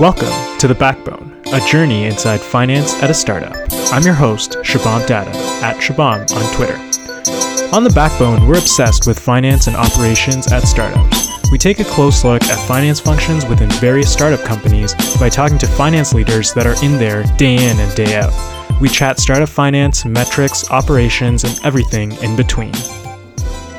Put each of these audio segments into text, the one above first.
Welcome to The Backbone, a journey inside finance at a startup. I'm your host, Shabam Data, at Shabam on Twitter. On The Backbone, we're obsessed with finance and operations at startups. We take a close look at finance functions within various startup companies by talking to finance leaders that are in there day in and day out. We chat startup finance, metrics, operations, and everything in between.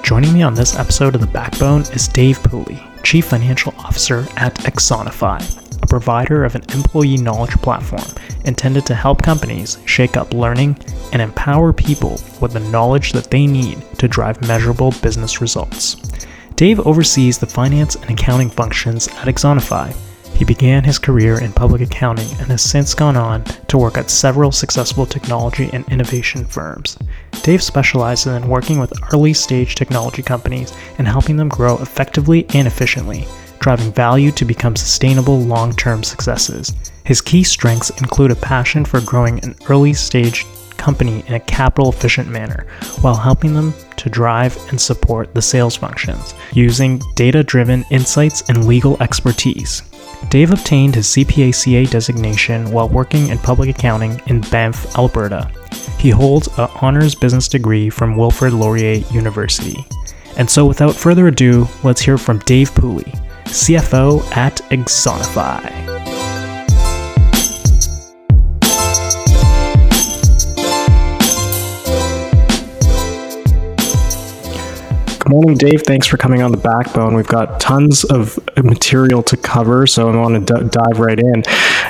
Joining me on this episode of The Backbone is Dave Pooley, Chief Financial Officer at Axonify a provider of an employee knowledge platform intended to help companies shake up learning and empower people with the knowledge that they need to drive measurable business results. Dave oversees the finance and accounting functions at Axonify. He began his career in public accounting and has since gone on to work at several successful technology and innovation firms. Dave specializes in working with early stage technology companies and helping them grow effectively and efficiently driving value to become sustainable long term successes. His key strengths include a passion for growing an early stage company in a capital efficient manner while helping them to drive and support the sales functions using data driven insights and legal expertise. Dave obtained his CPA-CA designation while working in public accounting in Banff, Alberta. He holds an honors business degree from Wilfrid Laurier University. And so, without further ado, let's hear from Dave Pooley, CFO at Axonify. Good morning, Dave. Thanks for coming on the backbone. We've got tons of material to cover, so I want to d- dive right in.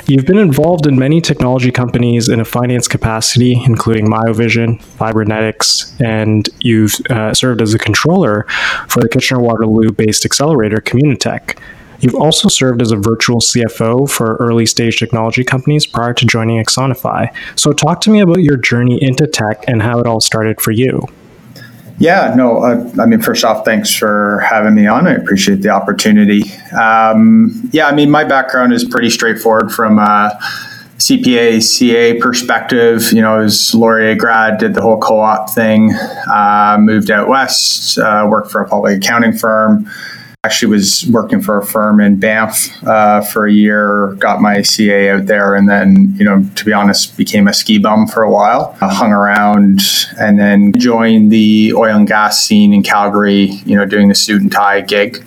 You've been involved in many technology companies in a finance capacity, including Miovision, Fibernetrics, and you've uh, served as a controller for the Kitchener Waterloo based accelerator Communitech. You've also served as a virtual CFO for early stage technology companies prior to joining Axonify. So, talk to me about your journey into tech and how it all started for you. Yeah, no, uh, I mean, first off, thanks for having me on. I appreciate the opportunity. Um, yeah, I mean, my background is pretty straightforward from a CPA, CA perspective. You know, I was Laurier grad, did the whole co op thing, uh, moved out west, uh, worked for a public accounting firm actually was working for a firm in Banff uh, for a year, got my CA out there, and then, you know, to be honest, became a ski bum for a while. I hung around and then joined the oil and gas scene in Calgary, you know, doing the suit and tie gig.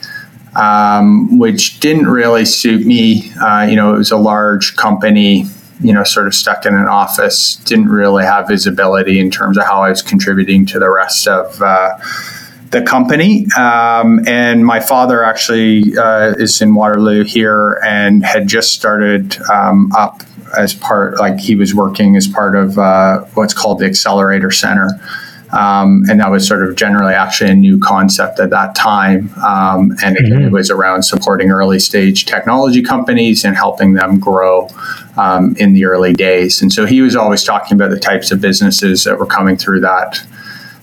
Um, which didn't really suit me. Uh, you know, it was a large company, you know, sort of stuck in an office, didn't really have visibility in terms of how I was contributing to the rest of uh, the company. Um, and my father actually uh, is in Waterloo here and had just started um, up as part, like he was working as part of uh, what's called the Accelerator Center. Um, and that was sort of generally actually a new concept at that time. Um, and mm-hmm. it, was around supporting early stage technology companies and helping them grow um, in the early days. And so he was always talking about the types of businesses that were coming through that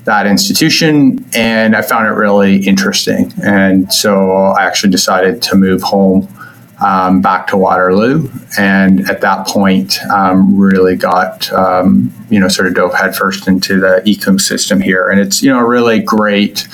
that institution and I found it really interesting. And so I actually decided to move home um, back to Waterloo. And at that point, um, really got, um, you know, sort of dove headfirst into the ecosystem here. And it's, you know, a really great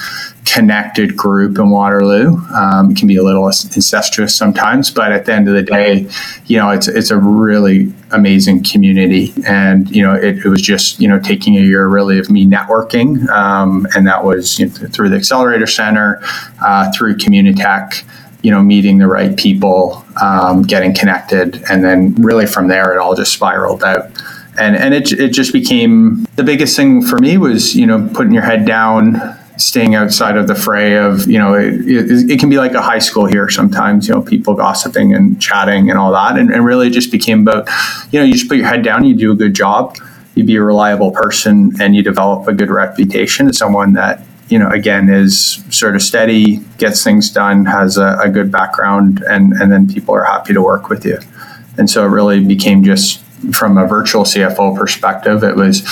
connected group in Waterloo. Um, it can be a little incestuous sometimes, but at the end of the day, you know, it's it's a really amazing community. And you know, it, it was just you know taking a year really of me networking, um, and that was you know, through the Accelerator Center, uh, through Communitech. You know, meeting the right people, um, getting connected, and then really from there, it all just spiraled out and and it, it just became the biggest thing for me was you know putting your head down staying outside of the fray of you know it, it, it, can be like a high school here sometimes you know people gossiping and chatting and all that. And, and really it just became about you know you just put your head down you do a good job you be a reliable person and you develop a good reputation as someone that you know again is sort of steady gets things done has a, a good background and and then people are happy to work with you. And so it really became just from a virtual cfo perspective it was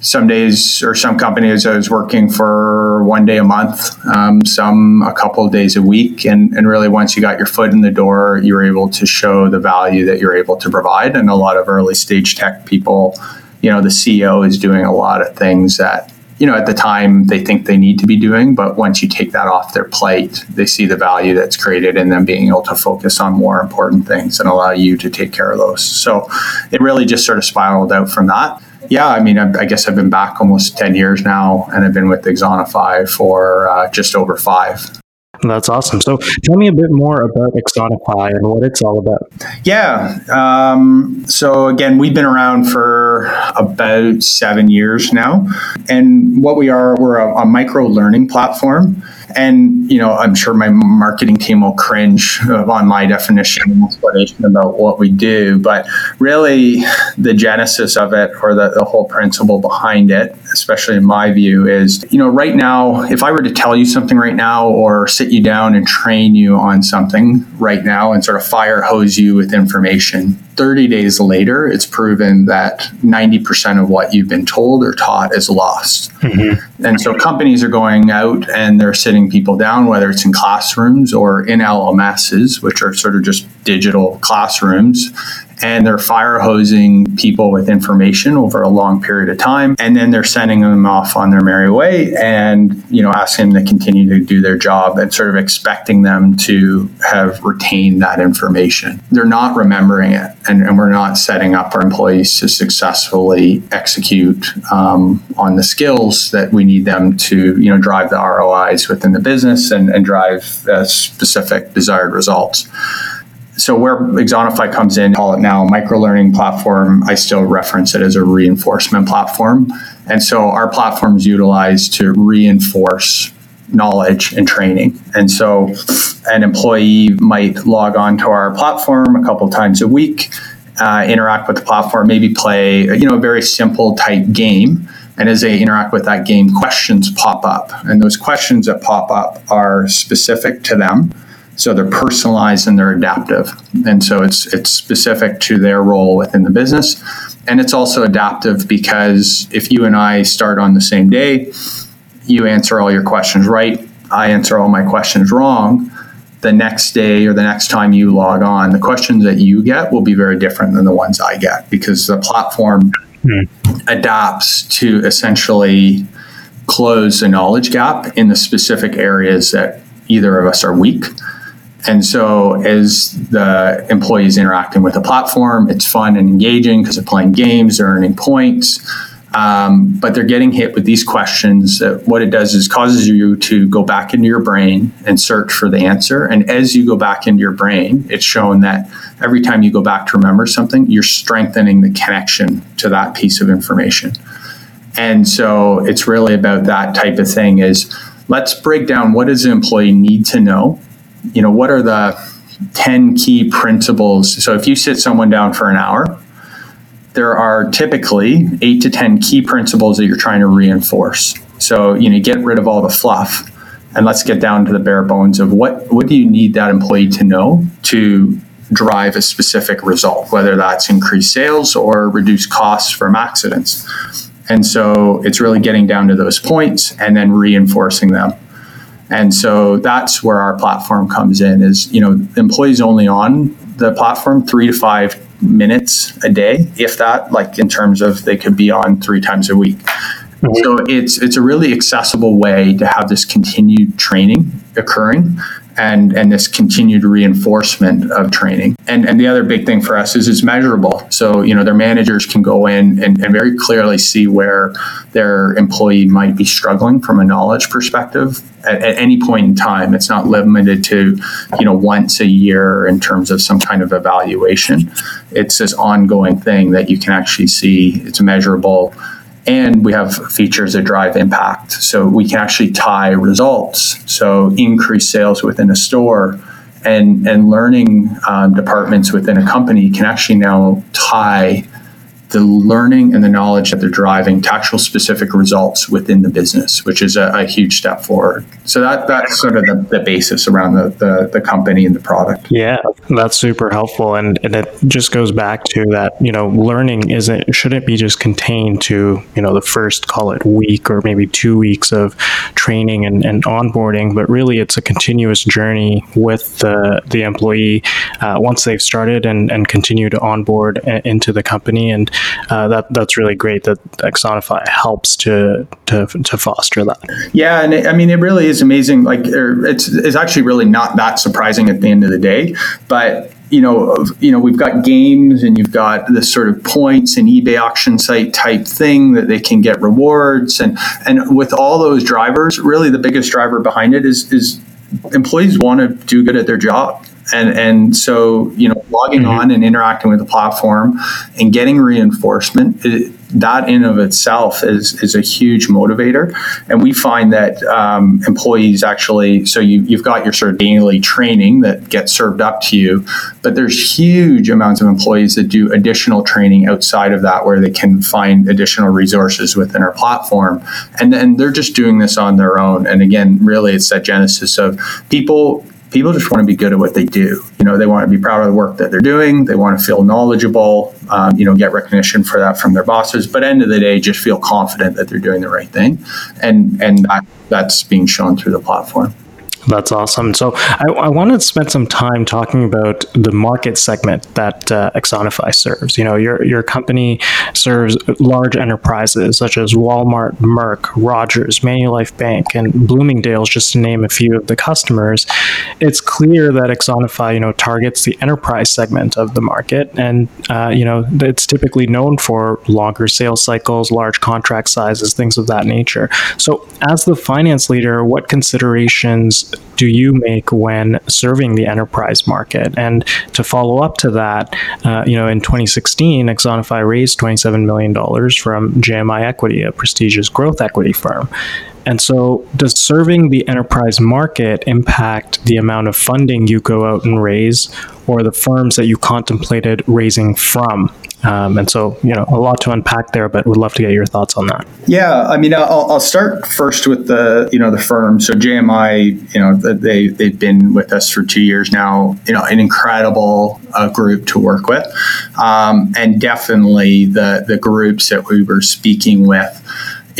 some days or some companies I was working for one day a month, um, some a couple of days a week. And, and really, once you got your foot in the door, you were able to show the value that you're able to provide. And a lot of early stage tech people, you know, the CEO is doing a lot of things that you know, at the time they think they need to be doing. But once you take that off their plate, they see the value that's created in them being able to focus on more important things and allow you to take care of those. So it really just sort of spiraled out from that. Yeah, I mean, I, I guess I've been back almost 10 years now, and I've been with Axonify for uh, just over five. That's awesome. So tell me a bit more about Axonify and what it's all about. Yeah. Um, so again, we've been around for about seven years now. And what we are, we're a, a micro learning platform. And, you know, I'm sure my marketing team will cringe on my definition and explanation about what we do. But really, the genesis of it or the, the whole principle behind it, especially in my view, is, you know, right now, if I were to tell you something right now or sit you down and train you on something right now and sort of fire hose you with information, 30 days later, it's proven that 90% of what you've been told or taught is lost. Mm-hmm. And so companies are going out and they're sitting people down, whether it's in classrooms or in LMSs, which are sort of just digital classrooms, and they're fire hosing people with information over a long period of time. And then they're sending them off on their merry way and you know asking them to continue to do their job and sort of expecting them to have retained that information. They're not remembering it and, and we're not setting up our employees to successfully execute um, on the skills that we need them to you know drive the rois within the business and, and drive uh, specific desired results so where Axonify comes in, call it now a micro learning platform, I still reference it as a reinforcement platform. And so our platform is utilized to reinforce knowledge and training. And so an employee might log on to our platform a couple times a week, uh, interact with the platform, maybe play you know a very simple type game. And as they interact with that game, questions pop up. And those questions that pop up are specific to them so they're personalized and they're adaptive. And so it's it's specific to their role within the business. And it's also adaptive because if you and I start on the same day, you answer all your questions right, I answer all my questions wrong, the next day or the next time you log on, the questions that you get will be very different than the ones I get because the platform mm. adapts to essentially close the knowledge gap in the specific areas that either of us are weak and so, as the employees interacting with the platform, it's fun and engaging because they're playing games, they're earning points, um, but they're getting hit with these questions. That what it does is causes you to go back into your brain and search for the answer. And as you go back into your brain, it's shown that every time you go back to remember something, you're strengthening the connection to that piece of information. And so, it's really about that type of thing. Is let's break down what does the employee need to know you know, what are the 10 key principles? So if you sit someone down for an hour, there are typically eight to 10 key principles that you're trying to reinforce. So, you know, get rid of all the fluff and let's get down to the bare bones of what, what do you need that employee to know to drive a specific result, whether that's increased sales or reduce costs from accidents. And so it's really getting down to those points and then reinforcing them. And so that's where our platform comes in is, you know, employees only on the platform three to five minutes a day, if that, like in terms of they could be on three times a week. Mm-hmm. So it's it's a really accessible way to have this continued training occurring and and this continued reinforcement of training. And and the other big thing for us is it's measurable. So you know their managers can go in and, and very clearly see where their employee might be struggling from a knowledge perspective at, at, any point in time. It's not limited to you know once a year in terms of some kind of evaluation. It's this ongoing thing that you can actually see. It's measurable and we have features that drive impact. So we can actually tie results. So increase sales within a store and, and learning um, departments within a company can actually now tie the learning and the knowledge that they're driving to actual specific results within the business, which is a, a huge step forward. So that that's sort of the, the basis around the, the, the company and the product. Yeah, that's super helpful, and, and it just goes back to that you know learning isn't shouldn't be just contained to you know the first call it week or maybe two weeks of training and, and onboarding, but really it's a continuous journey with the the employee uh, once they've started and and continue to onboard a, into the company and uh, that that's really great that Axonify helps to to, to foster that. Yeah, and it, I mean it really is amazing. Like er, it's it's actually really not that surprising at the end of the day, but you know, you know, we've got games and you've got this sort of points and eBay auction site type thing that they can get rewards and and with all those drivers, really the biggest driver behind it is is employees want to do good at their job and and so you know logging mm-hmm. on and interacting with the platform and getting reinforcement it, that in of itself is is a huge motivator. And we find that um, employees actually so you, you've got your sort of daily training that gets served up to you but there's huge amounts of employees that do additional training outside of that where they can find additional resources within our platform. And then they're just doing this on their own. And again really it's that genesis of people people just want to be good at what they do. You know, they want to be proud of the work that they're doing. They want to feel knowledgeable. Um, you know, get recognition for that from their bosses. But end of the day, just feel confident that they're doing the right thing, and and that, that's being shown through the platform. That's awesome. So I, I wanted to spend some time talking about the market segment that uh, Axonify serves. You know, your your company serves large enterprises such as Walmart, Merck, Rogers, Manulife Bank, and Bloomingdale's, just to name a few of the customers. It's clear that Axonify, you know, targets the enterprise segment of the market, and uh, you know, it's typically known for longer sales cycles, large contract sizes, things of that nature. So, as the finance leader, what considerations do you make when serving the enterprise market? And to follow up to that, uh, you know, in 2016, Axonify raised $27 million from JMI Equity, a prestigious growth equity firm. And so, does serving the enterprise market impact the amount of funding you go out and raise or the firms that you contemplated raising from? Um, and so, you know, a lot to unpack there, but would love to get your thoughts on that. Yeah, I mean, I'll, I'll start first with the, you know, the firm. So JMI, you know, they they've been with us for two years now. You know, an incredible uh, group to work with, um, and definitely the the groups that we were speaking with.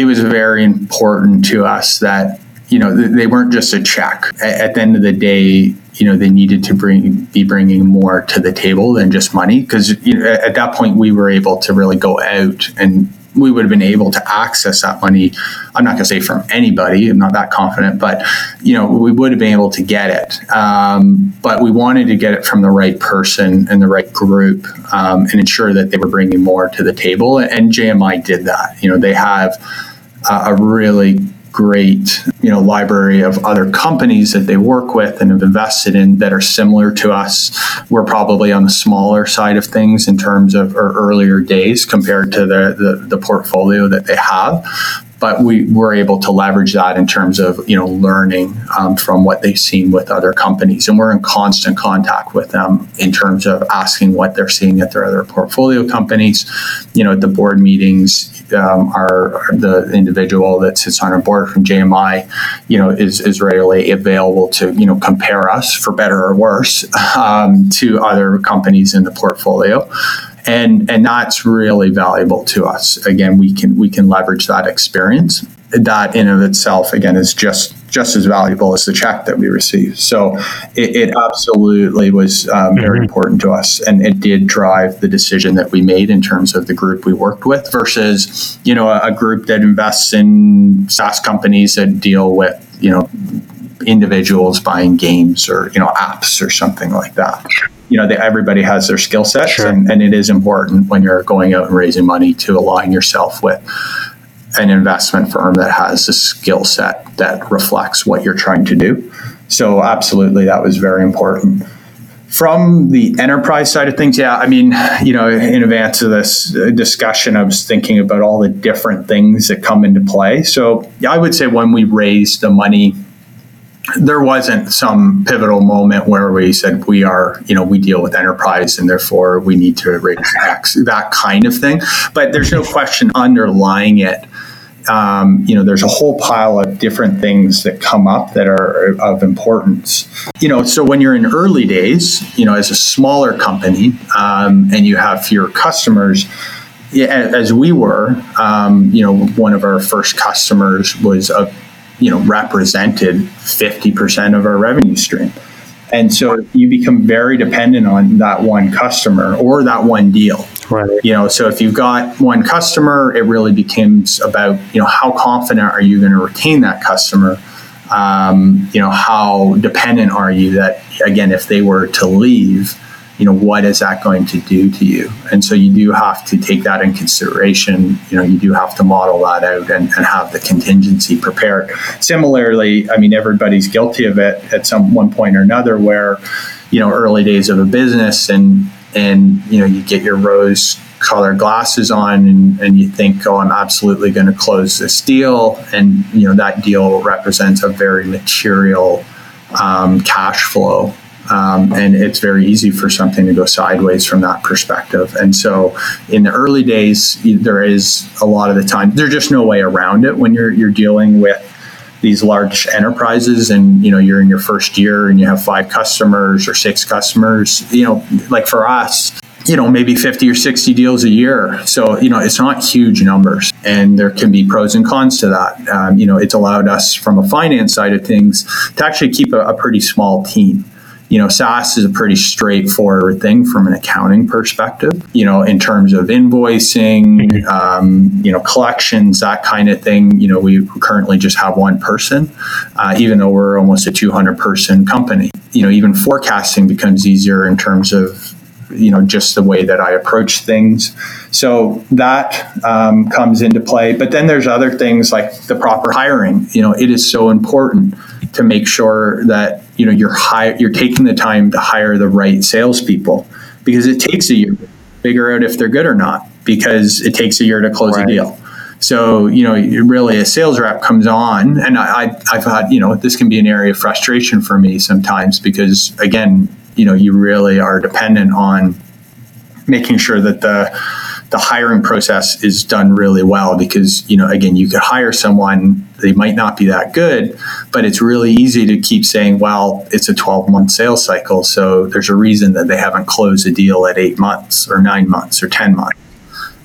It was very important to us that you know they weren't just a check. At the end of the day, you know they needed to bring be bringing more to the table than just money because you know, at that point we were able to really go out and we would have been able to access that money i'm not going to say from anybody i'm not that confident but you know we would have been able to get it um, but we wanted to get it from the right person and the right group um, and ensure that they were bringing more to the table and jmi did that you know they have a really great you know library of other companies that they work with and have invested in that are similar to us. We're probably on the smaller side of things in terms of our earlier days compared to the, the, the portfolio that they have but we were able to leverage that in terms of you know learning um, from what they've seen with other companies. And we're in constant contact with them in terms of asking what they're seeing at their other portfolio companies. You know at the board meetings um, our the individual that sits on our board from JMI you know is, is readily available to you know compare us for better or worse um, to other companies in the portfolio and and that's really valuable to us. Again, we can we can leverage that experience. That in of itself, again, is just just as valuable as the check that we received. So it, it absolutely was um, very mm-hmm. important to us, and it did drive the decision that we made in terms of the group we worked with versus you know a, a group that invests in SaaS companies that deal with you know individuals buying games or you know apps or something like that you know, they, everybody has their skill sets, sure. and, and it is important when you're going out and raising money to align yourself with an investment firm that has a skill set that reflects what you're trying to do. So, absolutely, that was very important. From the enterprise side of things, yeah, I mean, you know, in advance of this discussion, I was thinking about all the different things that come into play. So, yeah, I would say when we raised the money there wasn't some pivotal moment where we said we are, you know, we deal with enterprise and therefore we need to raise X, that kind of thing. But there's no question underlying it. Um, you know, there's a whole pile of different things that come up that are of importance. You know, so when you're in early days, you know, as a smaller company um, and you have fewer customers, as we were, um, you know, one of our first customers was a you know represented 50% of our revenue stream and so you become very dependent on that one customer or that one deal Right. You know, so if you've got one customer, it really becomes about, you know, how confident are you going to retain that customer? Um, you know, how dependent are you that, again, if they were to leave, you know, what is that going to do to you? And so you do have to take that in consideration. You know, you do have to model that out and, and have the contingency prepared. Similarly, I mean, everybody's guilty of it at some one point or another where, you know, early days of a business and and you know you get your rose colored glasses on and, and you think oh i'm absolutely going to close this deal and you know that deal represents a very material um, cash flow um, and it's very easy for something to go sideways from that perspective. And so, in the early days, there is a lot of the time there's just no way around it when you're you're dealing with these large enterprises and you know you're in your first year and you have five customers or six customers you know like for us you know maybe 50 or 60 deals a year. So you know it's not huge numbers and there can be pros and cons to that. Um, you know it's allowed us from a finance side of things to actually keep a, a pretty small team you know, SaaS is a pretty straightforward thing from an accounting perspective, you know, in terms of invoicing, um, you know, collections, that kind of thing. You know, we currently just have one person, uh, even though we're almost a 200 person company. You know, even forecasting becomes easier in terms of you know just the way that I approach things. So that um, comes into play. But then there's other things like the proper hiring. You know, it is so important to make sure that you know you're hire, you're taking the time to hire the right salespeople because it takes a year to figure out if they're good or not because it takes a year to close right. a deal. So you know, really, a sales rep comes on, and I, I've had you know this can be an area of frustration for me sometimes because again, you know, you really are dependent on making sure that the the hiring process is done really well because you know again you could hire someone they might not be that good but it's really easy to keep saying well it's a 12 month sales cycle so there's a reason that they haven't closed a deal at 8 months or 9 months or 10 months.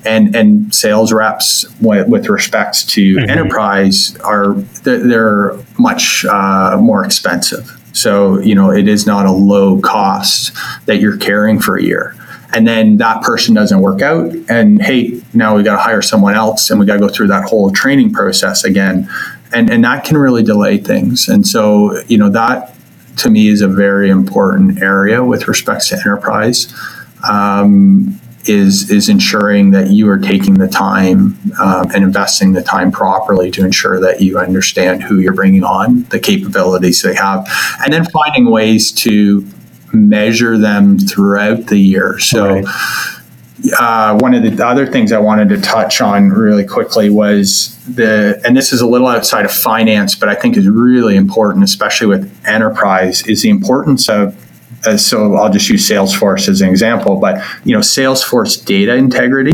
And and sales reps with, with respects to mm-hmm. enterprise are they're, they're much uh, more expensive. So you know it is not a low cost that you're carrying for a year and then that person doesn't work out and hey now we got to hire someone else and we got to go through that whole training process again. And and that can really delay things. And so you know that to me is a very important area with respects to enterprise um, is is ensuring that you are taking the time um, and investing the time properly to ensure that you understand who you're bringing on, the capabilities they have, and then finding ways to measure them throughout the year. So, right. uh, one of the other things I wanted to touch on really quickly was the, and this is a little outside of finance, but I think is really important, especially with enterprise, is the importance of uh, so I'll just use Salesforce as an example, but you know, Salesforce data integrity,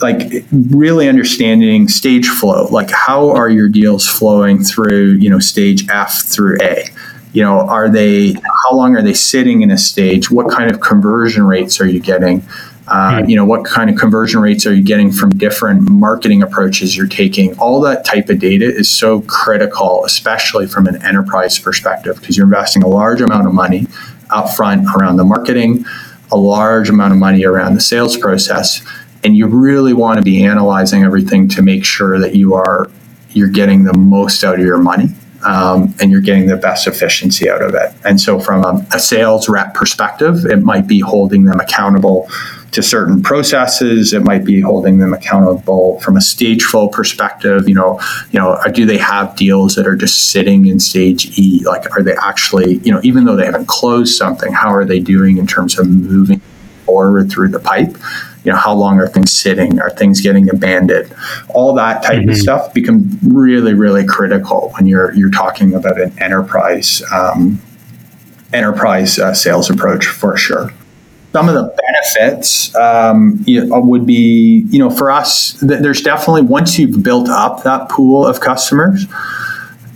like really understanding stage flow, like how are your deals flowing through, you know, stage F through A? You know are they how long are they sitting in a stage? What kind of conversion rates are you getting? Uh, hmm. you know what kind of conversion rates are you getting from different marketing approaches you're taking? All that type of data is so critical especially from an enterprise perspective because you're investing a large amount of money upfront around the marketing a large amount of money around the sales process and you really want to be analyzing everything to make sure that you are you're getting the most out of your money um, and you're getting the best efficiency out of it. And so, from a, a, sales rep perspective, it might be holding them accountable to certain processes. It might be holding them accountable from a stage flow perspective. You know, you know, do they have deals that are just sitting in stage E? Like, are they actually, you know, even though they haven't closed something, how are they doing in terms of moving forward through the pipe? You know how long are things sitting? Are things getting abandoned? All that type mm-hmm. of stuff become really really critical when you're you're talking about an enterprise um, enterprise uh, sales approach for sure. Some of the benefits um, would be you know for us there's definitely once you've built up that pool of customers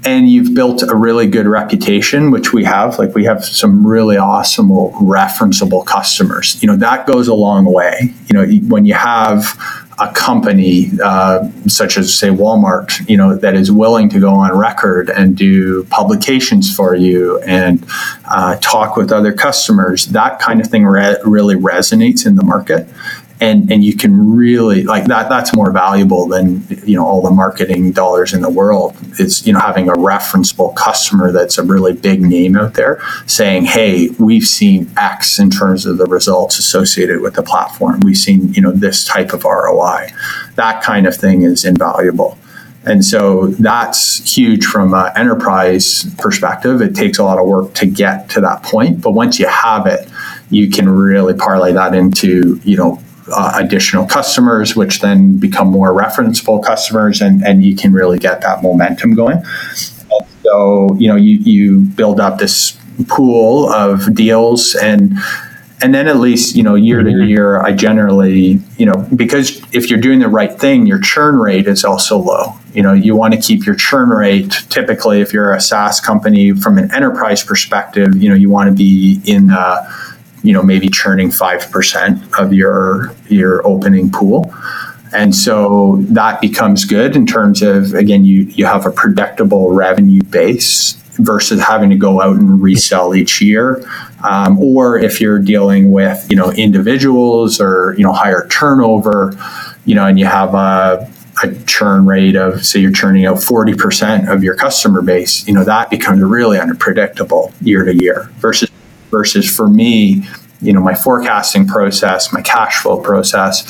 and you've built a really good reputation, which we have. Like we have some really awesome, referenceable customers. You know that goes a long way. You know when you have a company uh, such as say Walmart, you know that is willing to go on record and do publications for you and uh, talk with other customers. That kind of thing re- really resonates in the market and and you can really like that that's more valuable than you know all the marketing dollars in the world. It's you know having a referenceable customer that's a really big name out there saying hey we've seen x in terms of the results associated with the platform. We've seen you know this type of roi that kind of thing is invaluable. And so that's huge from an enterprise perspective. It takes a lot of work to get to that point, but once you have it, you can really parlay that into you know uh, additional customers, which then become more referenceable customers, and, and you can really get that momentum going. And so, you know, you, you build up this pool of deals and and then at least you know year to mm-hmm. year i generally you know because if you're doing the right thing your churn rate is also low you know you want to keep your churn rate typically if you're a saas company from an enterprise perspective you know you want to be in the you know maybe churning 5% of your your opening pool. And so that becomes good in terms of again you you have a predictable revenue base versus having to go out and resell each year. Um, or if you're dealing with you know individuals or you know higher turnover you know and you have a a churn rate of say you're churning out 40% of your customer base you know that becomes really unpredictable year to year versus versus for me, you know, my forecasting process, my cash flow process,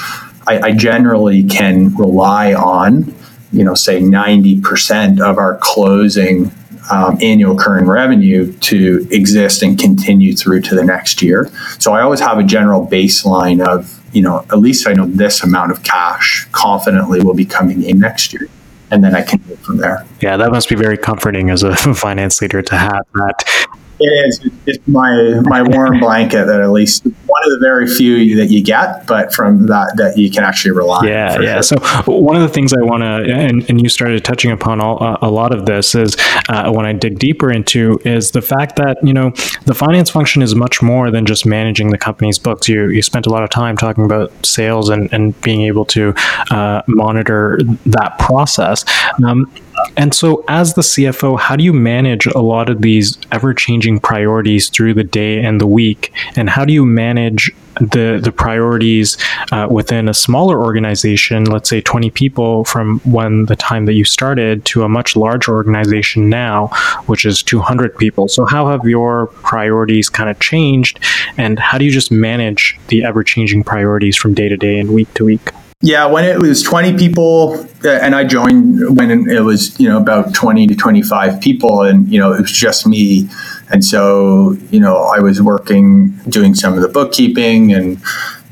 I, I generally can rely on, you know, say 90% of our closing um, annual recurring revenue to exist and continue through to the next year. So I always have a general baseline of, you know, at least I know this amount of cash confidently will be coming in next year. And then I can go from there. Yeah, that must be very comforting as a finance leader to have that it is. It's my my warm blanket that at least one of the very few that you get, but from that that you can actually rely. Yeah, yeah. Sure. So one of the things I want to, and, and you started touching upon all, uh, a lot of this is uh, when I dig deeper into is the fact that you know the finance function is much more than just managing the company's books. You you spent a lot of time talking about sales and and being able to uh, monitor that process. Um, and so, as the CFO, how do you manage a lot of these ever changing priorities through the day and the week? And how do you manage the, the priorities uh, within a smaller organization, let's say 20 people from when the time that you started to a much larger organization now, which is 200 people? So, how have your priorities kind of changed? And how do you just manage the ever changing priorities from day to day and week to week? Yeah, when it was 20 people, uh, and I joined when it was, you know, about 20 to 25 people, and, you know, it was just me. And so, you know, I was working, doing some of the bookkeeping and,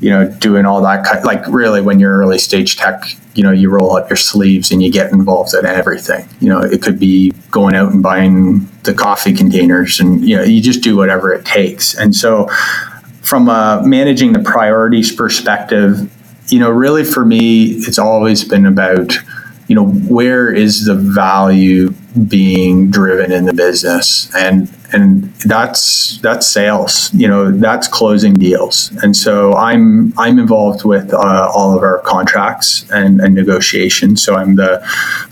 you know, doing all that. Like, really, when you're early stage tech, you know, you roll up your sleeves and you get involved in everything. You know, it could be going out and buying the coffee containers, and, you know, you just do whatever it takes. And so, from a managing the priorities perspective, you know, really for me, it's always been about, you know, where is the value being driven in the business, and and that's that's sales. You know, that's closing deals, and so I'm I'm involved with uh, all of our contracts and, and negotiations. So I'm the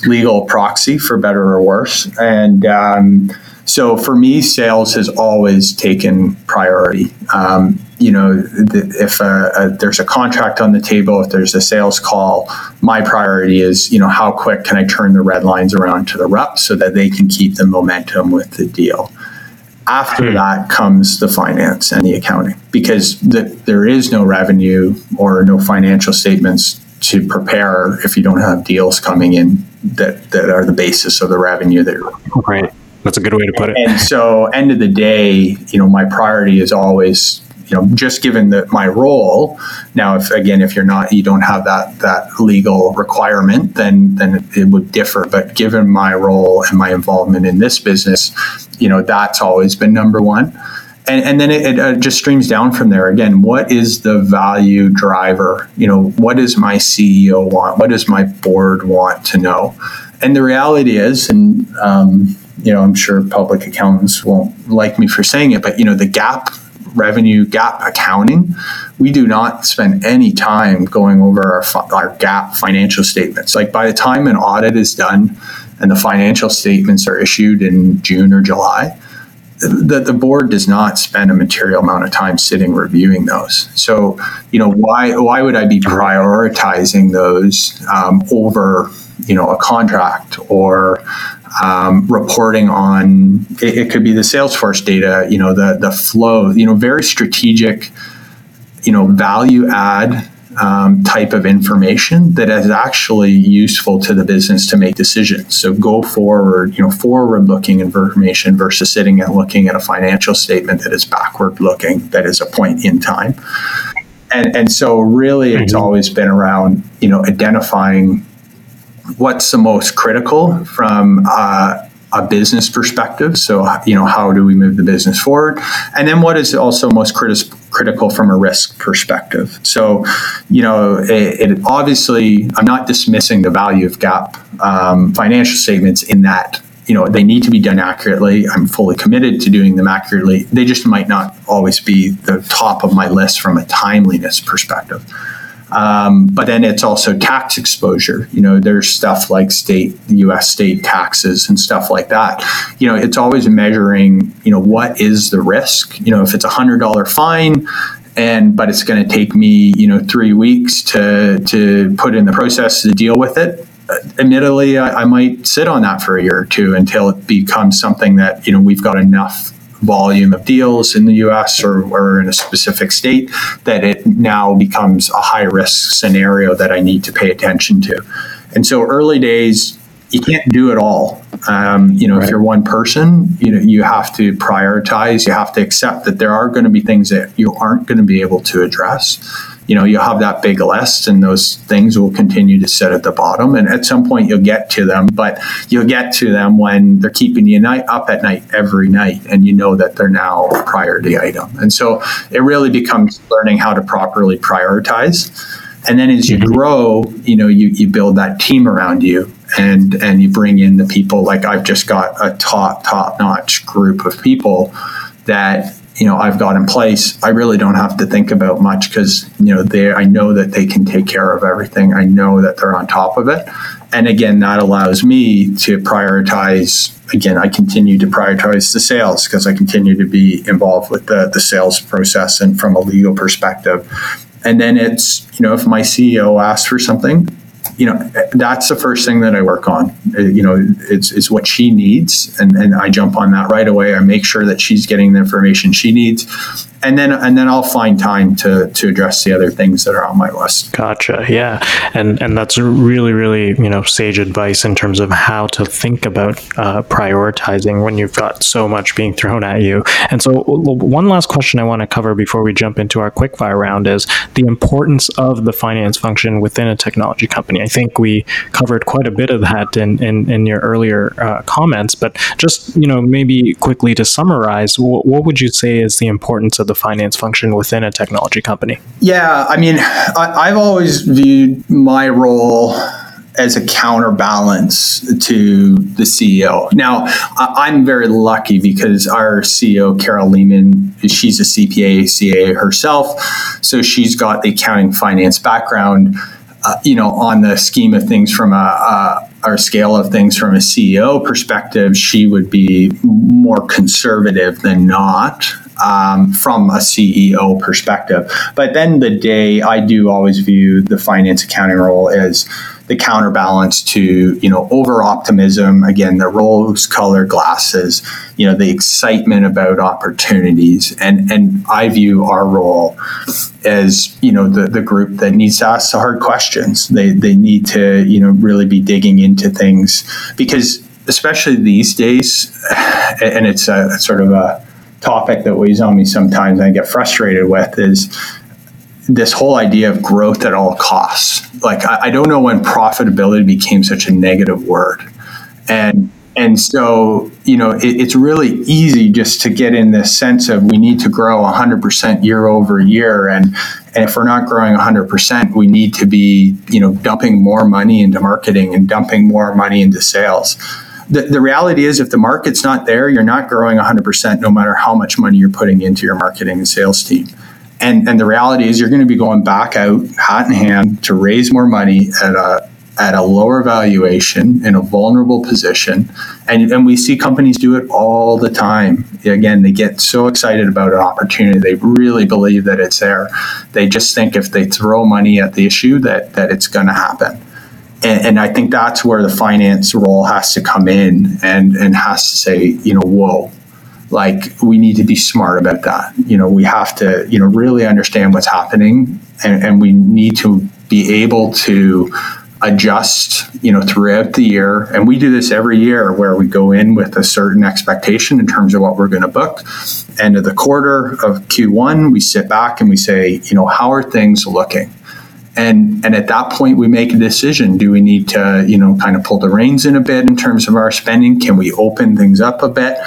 legal proxy for better or worse, and. Um, so for me, sales has always taken priority. Um, you know, if a, a, there's a contract on the table, if there's a sales call, my priority is, you know, how quick can I turn the red lines around to the reps so that they can keep the momentum with the deal. After mm-hmm. that comes the finance and the accounting because the, there is no revenue or no financial statements to prepare if you don't have deals coming in that, that are the basis of the revenue that you're right that's a good way to put it. And so, end of the day, you know, my priority is always, you know, just given that my role. Now, if again, if you're not, you don't have that that legal requirement, then then it would differ. But given my role and my involvement in this business, you know, that's always been number one. And, and then it, it uh, just streams down from there. Again, what is the value driver? You know, what does my CEO want? What does my board want to know? And the reality is, and um, you know, I'm sure public accountants won't like me for saying it, but you know, the GAAP revenue GAAP accounting, we do not spend any time going over our, our GAAP financial statements. Like by the time an audit is done and the financial statements are issued in June or July, the, the board does not spend a material amount of time sitting reviewing those. So, you know, why why would I be prioritizing those um, over, you know, a contract or um, reporting on? It, it, could be the Salesforce data, you know, the the flow, you know, very strategic, you know, value add um, type of information that is actually useful to the business to make decisions. So go forward, you know, forward looking information versus sitting and looking at a financial statement that is backward looking, that is a point in time. And, and so really it's mm-hmm. always been around, you know, identifying what's the most critical from uh, a business perspective. So, you know, how do we move the business forward? And then what is also most critical critical from a risk perspective. So, you know, it, it obviously, I'm not dismissing the value of GAAP um, financial statements in that you know they need to be done accurately i'm fully committed to doing them accurately they just might not always be the top of my list from a timeliness perspective um, but then it's also tax exposure. You know, there's stuff like state, U.S. state taxes and stuff like that. You know, it's always measuring. You know, what is the risk? You know, if it's a hundred dollar fine, and but it's going to take me you know three weeks to to put in the process to deal with it uh, admittedly I, I, might sit on that for a year or two until it becomes something that you know we've got enough volume of deals in the US or, or in a specific state that it now becomes a high risk scenario that I need to pay attention to. And so early days, you can't do it all. Um, you know, right. if you're one person, you know, you have to prioritize. You have to accept that there are going to be things that you aren't going to be able to address you know you'll have that big list and those things will continue to sit at the bottom and at some point you'll get to them but you'll get to them when they're keeping you night up at night every night and you know that they're now a priority item and so it really becomes learning how to properly prioritize and then as you mm-hmm. grow you know you, you build that team around you and and you bring in the people like i've just got a top top notch group of people that you know I've got in place, I really don't have to think about much because you know they I know that they can take care of everything. I know that they're on top of it, and again that allows me to prioritize. Again, I continue to prioritize the sales because I continue to be involved with the the sales process and from a legal perspective. And then it's you know if my CEO asks for something, you know that's the first thing that I work on. Uh, you know, it's, it's what she needs, and, and I jump on that right away. I make sure that she's getting the information she needs, and then and then I'll find time to to address the other things that are on my list. Gotcha. Yeah, and and that's really really you know sage advice in terms of how to think about uh, prioritizing when you've got so much being thrown at you. And so one last question I want to cover before we jump into our quickfire round is the importance of the finance function within a technology company. I think we covered quite a bit of that in in, in your earlier uh, comments, but just you know maybe quickly to summarize, what, would you say is the importance of the finance function within a technology company? Yeah, I mean, I, have always viewed my role as a counterbalance to the CEO. Now, I'm very lucky because our CEO, Carol Leaman, she's a CPA, CA herself. So she's got the accounting finance background. Uh, you know, on the scheme of things from a, a our scale of things from a CEO perspective, she would be more conservative than not um, from a CEO perspective. But then the day I do always view the finance accounting role as the counterbalance to you know over optimism again the rose colored glasses you know the excitement about opportunities. And and i view our role as you know the, the group that needs to ask the hard questions. They they need to you know really be digging into things. Because especially these days and it's a sort of a topic that weighs on me sometimes and I get frustrated with is this whole idea of growth at all costs. Like I, I, don't know when profitability became such a negative word. And and so, you know, it, it's really easy just to get in this sense of we need to grow 100% year over year. And, and if we're not growing 100%, we need to be, you know, dumping more money into marketing and dumping more money into sales the, the reality is if the market's not there, you're not growing 100% no matter how much money you're putting into your marketing and sales team. And, and the reality is you're going to be going back out hat in hand to raise more money at a at a lower valuation in a vulnerable position. And, and we see companies do it all the time. Again, they get so excited about an opportunity. They really believe that it's there. They just think if they throw money at the issue that, that it's going to happen. And, and, I think that's where the finance role has to come in and, and has to say, you know, whoa, like we need to be smart about that. You know, we have to, you know, really understand what's happening and, and we need to be able to adjust, you know, throughout the year. And we do this every year where we go in with a certain expectation in terms of what we're going to book. End of the quarter of Q1, we sit back and we say, you know, how are things looking? And, and at that point we make a decision do we need to you know kind of pull the reins in a bit in terms of our spending can we open things up a bit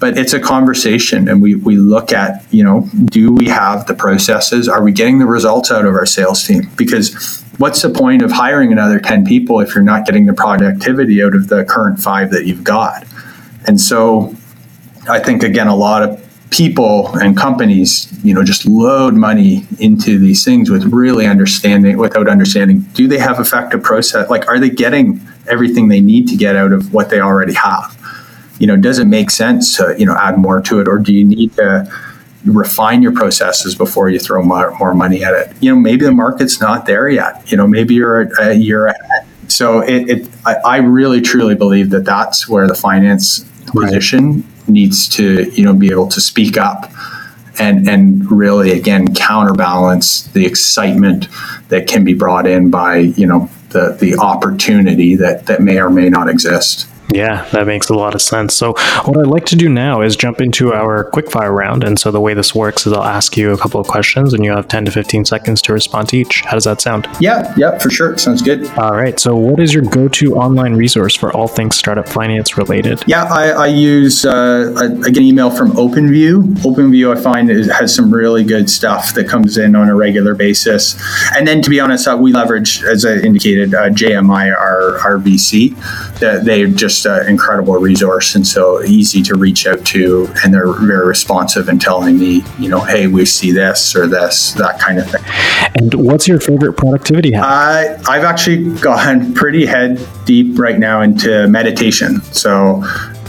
but it's a conversation and we, we look at you know do we have the processes? Are we getting the results out of our sales team? Because what's the point of hiring another 10 people if you're not getting the productivity out of the current five that you've got? And so i think again a lot of people and companies you know just load money into these things with really understanding without understanding do they have effective process like are they getting everything they need to get out of what they already have you know, does it make sense to, you know, add more to it or do you need to refine your processes before you throw more, more money at it? You know, maybe the market's not there yet. You know, maybe you're a, a year ahead. So it, it I, I, really truly believe that that's where the finance right. position needs to, you know, be able to speak up and and really again counterbalance the excitement that can be brought in by you know the the opportunity that that may or may not exist. Yeah, that makes a lot of sense. So, what I'd like to do now is jump into our quickfire round. And so, the way this works is I'll ask you a couple of questions and you have 10 to 15 seconds to respond to each. How does that sound? Yeah, yeah, for sure. Sounds good. All right. So, what is your go to online resource for all things startup finance related? Yeah, I, I use, uh, I, I, get an email from OpenView. OpenView, I find, is, has some really good stuff that comes in on a regular basis. And then, to be honest, uh, we leverage, as I indicated, uh, JMI, our, our VC. That they just just an incredible resource and so easy to reach out to and they're very responsive in telling me you know hey we see this or this that kind of thing. And what's your favorite productivity hack uh, i've actually gone pretty head deep right now into meditation so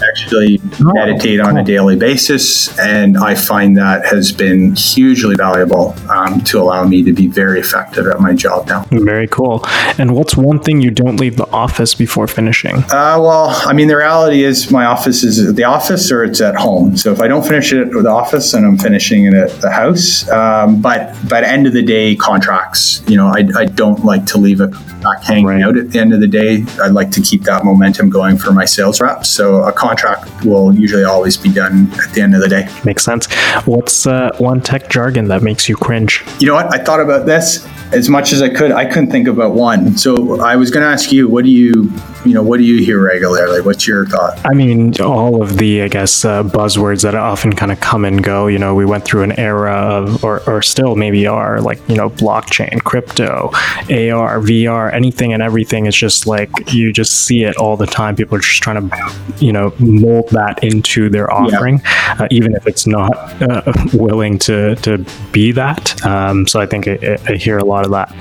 actually oh, meditate on a daily basis, and I find that has been hugely valuable um, to allow me to be very effective at my job now. Very cool. And what's one thing you don't leave the office before finishing? Uh, well, I mean, the reality is my office is at the office or it's at home. So if I don't finish it at the office, then I'm finishing it at the house. Um, but but end of the day, contracts. You know, I, I don't like to leave a contract hanging right. out at the end of the day. I'd like to keep that momentum going for my sales reps. So a contract will usually always be done at the end of the day. Makes sense. What's uh, one tech jargon that makes you cringe? You know what? I thought about this as much as I could. I couldn't think about one. So I was going to ask you, what do you, you know, what do you hear regularly? What's your thought? I mean, all of the, I guess, uh, buzzwords that often kind of come and go. You know, we went through an era of, or, or still maybe are, like, you know, blockchain, crypto, AR, VR, anything and everything. It's just like you just see it all the time. People are just trying to, you know, mold that into their offering, yeah. uh, even if it's not uh, willing to to be that. Um, so I think I, I, hear a lot of that.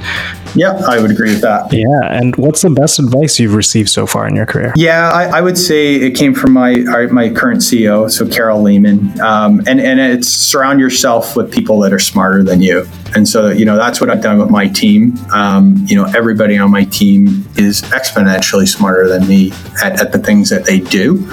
Yeah, I would agree with that. Yeah, and what's the best advice you've received so far in your career? Yeah, I, I would say it came from my my current CEO, so Carol Leaman, um, and and it's surround yourself with people that are smarter than you. And so, you know, that's what I've done with my team. Um, you know, everybody on my team is exponentially smarter than me at, at the things that they do.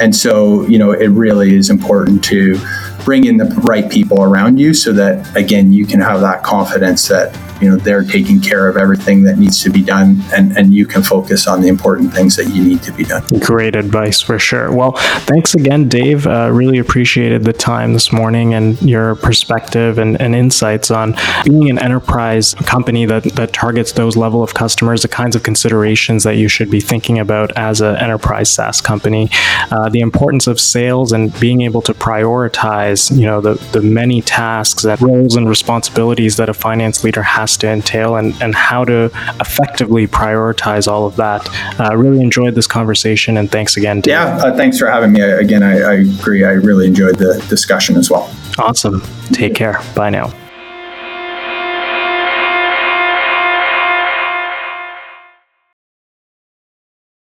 And so, you know, it really is important to bring in the right people around you so that, again, you can have that confidence that you know they're taking care of everything that needs to be done and and you can focus on the important things that you need to be done. Great advice for sure. Well thanks again dave. Uh, really appreciated the time this morning and your perspective and, and insights on being an enterprise company that, that targets those level of customers the kinds of considerations that you should be thinking about as an enterprise saas company. Uh, the importance of sales and being able to prioritize you know the, the many tasks and roles and responsibilities that a finance leader has has to entail and, and how to effectively prioritize all of that. I uh, really enjoyed this conversation and thanks again. Dave. Yeah, uh, thanks for having me. Again, I, I agree. I really enjoyed the discussion as well. Awesome. Take care. Bye now.